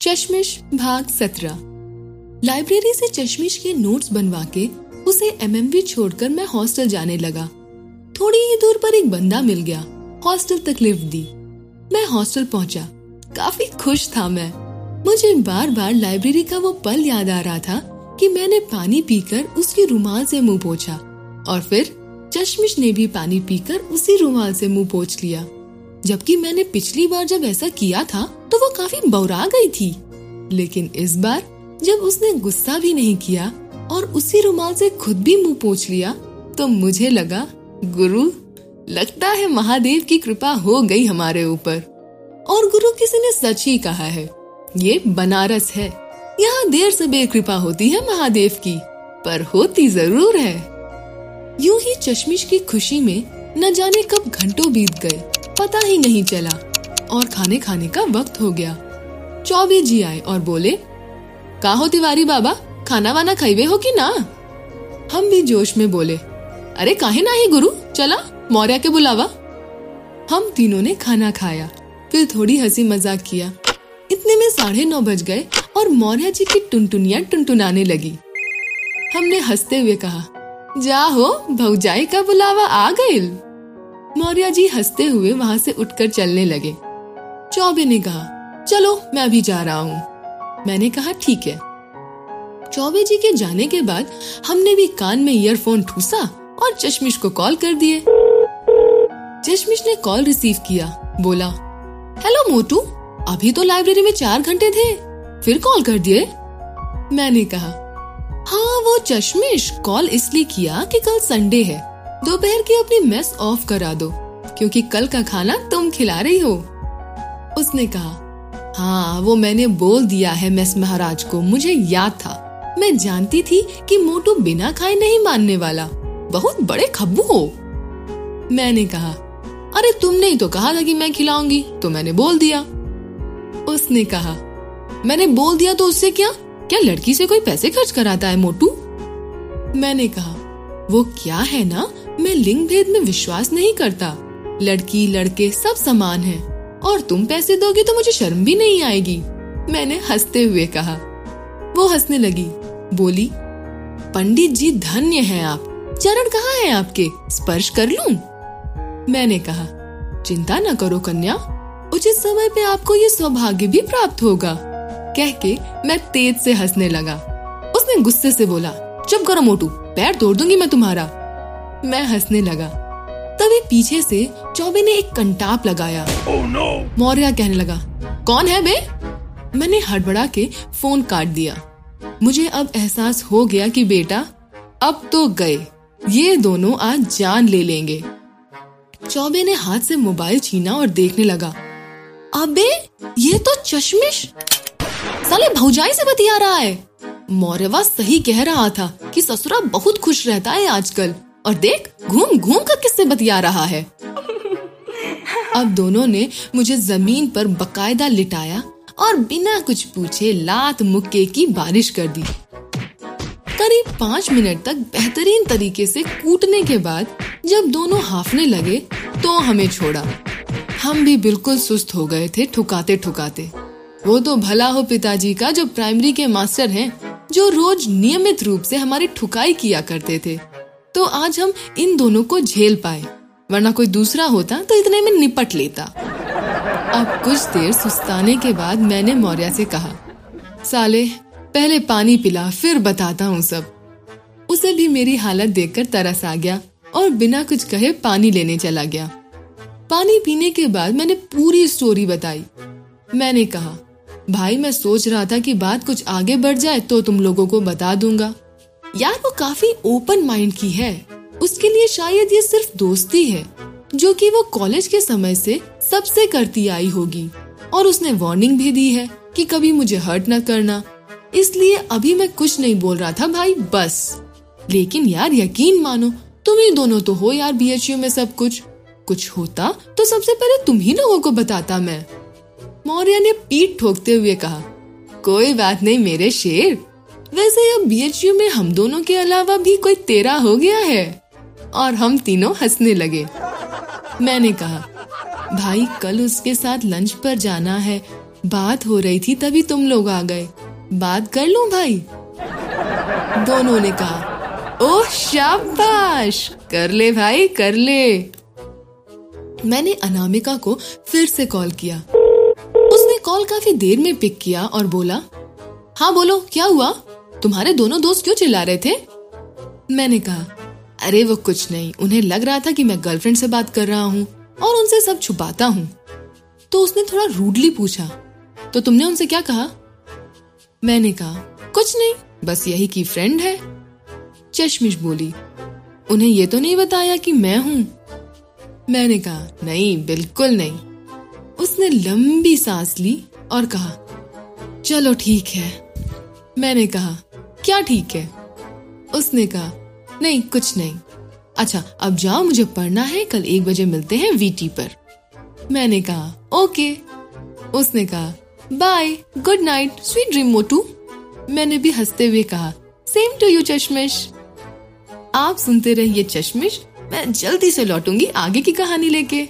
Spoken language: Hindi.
चश्मिश भाग सत्रह। लाइब्रेरी से चश्मिश के नोट्स बनवा के उसे एमएमवी छोड़कर मैं हॉस्टल जाने लगा। थोड़ी ही दूर पर एक बंदा मिल गया, हॉस्टल तक लिफ्ट दी। मैं हॉस्टल पहुँचा। काफ़ी खुश था मैं। मुझे बार बार लाइब्रेरी का वो पल याद आ रहा था कि मैंने पानी पीकर उसकी रुमाल से मुँह पोछा और फिर चश्मिश ने भी पानी पीकर उसी रुमाल से मुँह पोछ लिया। जबकि मैंने पिछली बार जब ऐसा किया था तो वो काफ़ी बौरा गई थी। लेकिन इस बार, जब उसने गुस्सा भी नहीं किया और उसी रुमाल से खुद भी मुँह पोछ लिया तो मुझे लगा, गुरु, लगता है महादेव की कृपा हो गई हमारे ऊपर। और गुरु किसी ने सच ही कहा है, ये बनारस है। यहाँ देर से बेकृपा होती है महादेव की, पर होती ज़रूर है। यूँ ही चश्मिश की खुशी में न जाने कब घंटों बीत गए। पता ही नहीं चला और खाने खाने का वक्त हो गया। चौबे जी आए और बोले का हो तिवारी बाबा, खाना वाना खाइवे हो कि ना? हम भी जोश में बोले, अरे काहे ना ही गुरु, चला, मौर्य के बुलावा। हम तीनों ने खाना खाया, फिर थोड़ी हँसी मज़ाक किया। इतने में साढ़े नौ बज गए और मौर्य जी की टुनटुनिया टुनटुनाने लगी। हमने हँसते हुए कहा जा हो भौजाई का बुलावा आ गए। मौर्य जी हँसते हुए वहाँ से उठकर चलने लगे। चौबे ने कहा, चलो, मैं अभी जा रहा हूँ। मैंने कहा, ठीक है। चौबे जी के जाने के बाद हमने भी कान में ईयरफोन ठूसा और चश्मिश को कॉल कर दिए। चश्मिश ने कॉल रिसीव किया। बोला हेलो मोटू, अभी तो लाइब्रेरी में चार घंटे थे, फिर कॉल कर दिए? मैंने कहा हाँ वो चश्मिश कॉल इसलिए किया कि कल संडे है। दोपहर की अपनी मेस ऑफ़ करा दो, क्योंकि कल का खाना तुम खिला रही हो। उसने कहा हाँ वो मैंने बोल दिया है मेस महाराज को, मुझे याद था। मैं जानती थी कि मोटू बिना खाए नहीं मानने वाला। बहुत बड़े खब्बू हो। मैंने कहा, अरे, तुमने ही तो कहा था कि मैं खिलाऊँगी तो मैंने बोल दिया। उसने कहा, मैंने बोल दिया तो उससे क्या? क्या लड़की से कोई पैसे खर्च कराता है मोटू? मैंने कहा, वो क्या है ना? मैं लिंग भेद में विश्वास नहीं करता। लड़की, लड़के सब समान हैं। और तुम पैसे दोगे तो मुझे शर्म भी नहीं आएगी। मैंने हँसते हुए कहा। वो हंसने लगी। बोली, पंडित जी, धन्य हैं आप। चरण कहाँ हैं आपके? स्पर्श कर लूँ? मैंने कहा, चिंता न करो कन्या। उचित समय पे आपको ये सौभाग्य भी प्राप्त होगा। कह के मैं तेज से हंसने लगा। उसने गुस्से से बोला, चुप करो मोटू। पैर तोड़ दूँगी मैं तुम्हारा। मैं हंसने लगा। तभी पीछे से चौबे ने एक कंटाप लगाया। Oh, no. मौर्य कहने लगा कौन है बे? मैंने हड़बड़ा के फ़ोन काट दिया। मुझे अब एहसास हो गया कि बेटा अब तो गए। ये दोनों आज जान ले लेंगे। चौबे ने हाथ से मोबाइल छीना और देखने लगा अबे ये तो चश्मिश। साले भौजाई से बतिया रहा है। मौर्यवा सही कह रहा था कि ससुरा बहुत खुश रहता है आजकल। और देख घूम घूम कर किससे बतिया रहा है? अब दोनों ने मुझे ज़मीन पर बकायदा लिटाया और बिना कुछ पूछे लात मुक्के की बारिश कर दी। करीब पाँच मिनट तक बेहतरीन तरीके से कूटने के बाद जब दोनों हाफने लगे तो हमें छोड़ा। हम भी बिल्कुल सुस्त हो गए थे ठुकाते ठुकाते वो तो भला हो पिताजी का जो प्राइमरी के मास्टर हैं जो रोज नियमित रूप से हमारी ठुकाई किया करते थे। आज हम इन दोनों को झेल पाए। वरना कोई दूसरा होता तो इतने में निपट लेता। अब कुछ देर सुस्ताने के बाद मैंने मौर्य से कहा, साले, पहले पानी पिला, फिर बताता हूँ सब। उसे भी मेरी हालत देखकर तरस आ गया और बिना कुछ कहे पानी लेने चला गया। पानी पीने के बाद मैंने पूरी स्टोरी बताई। मैंने कहा, भाई, मैं सोच रहा था कि बात कुछ आगे बढ़ जाए तो तुम लोगों को बता दूँगा। यार वो काफ़ी ओपन माइंड की है। उसके लिए शायद ये सिर्फ़ दोस्ती है, जो कि वो कॉलेज के समय से सबसे करती आई होगी। और उसने वार्निंग भी दी है कि कभी मुझे हर्ट न करना। इसलिए अभी मैं कुछ नहीं बोल रहा था भाई, बस। लेकिन यार यकीन मानो, तुम ही दोनों तो हो यार बीएचयू में सब कुछ। कुछ होता तो सबसे पहले तुम ही लोगों को बताता मैं। मौर्य ने पीठ ठोकते हुए कहा, कोई बात नहीं मेरे शेर। वैसे अब बीएचयू में हम दोनों के अलावा भी कोई तेरा हो गया है? और हम तीनों हंसने लगे। मैंने कहा, भाई, कल उसके साथ लंच पर जाना है। बात हो रही थी तभी तुम लोग आ गए। बात कर लूँ भाई? दोनों ने कहा, ओह, शाबाश! कर ले भाई, कर ले। मैंने अनामिका को फिर से कॉल किया। उसने कॉल काफ़ी देर में पिक किया और बोला हाँ बोलो, क्या हुआ? तुम्हारे दोनों दोस्त क्यों चिल्ला रहे थे? मैंने कहा, अरे, वो कुछ नहीं। उन्हें लग रहा था कि मैं गर्लफ्रेंड से बात कर रहा हूँ और उनसे सब छुपाता हूँ। तो उसने थोड़ा रूडली पूछा तो तुमने उनसे क्या कहा? मैंने कहा, कुछ नहीं, बस यही की फ्रेंड है। चश्मिश बोली, उन्हें ये तो नहीं बताया कि मैं हूँ? मैंने कहा, नहीं, बिल्कुल नहीं। उसने लंबी सांस ली और कहा, चलो ठीक है। मैंने कहा क्या ठीक है? उसने कहा, नहीं, कुछ नहीं। अच्छा अब जाओ, मुझे पढ़ना है, कल एक बजे मिलते हैं वीटी पर। मैंने कहा, ओके। उसने कहा, bye, good night, sweet dream मोटू। मैंने भी हँसते हुए कहा, सेम टू यू, चश्मिश। आप सुनते रहिए चश्मिश, मैं जल्दी से लौटूँगी आगे की कहानी लेके।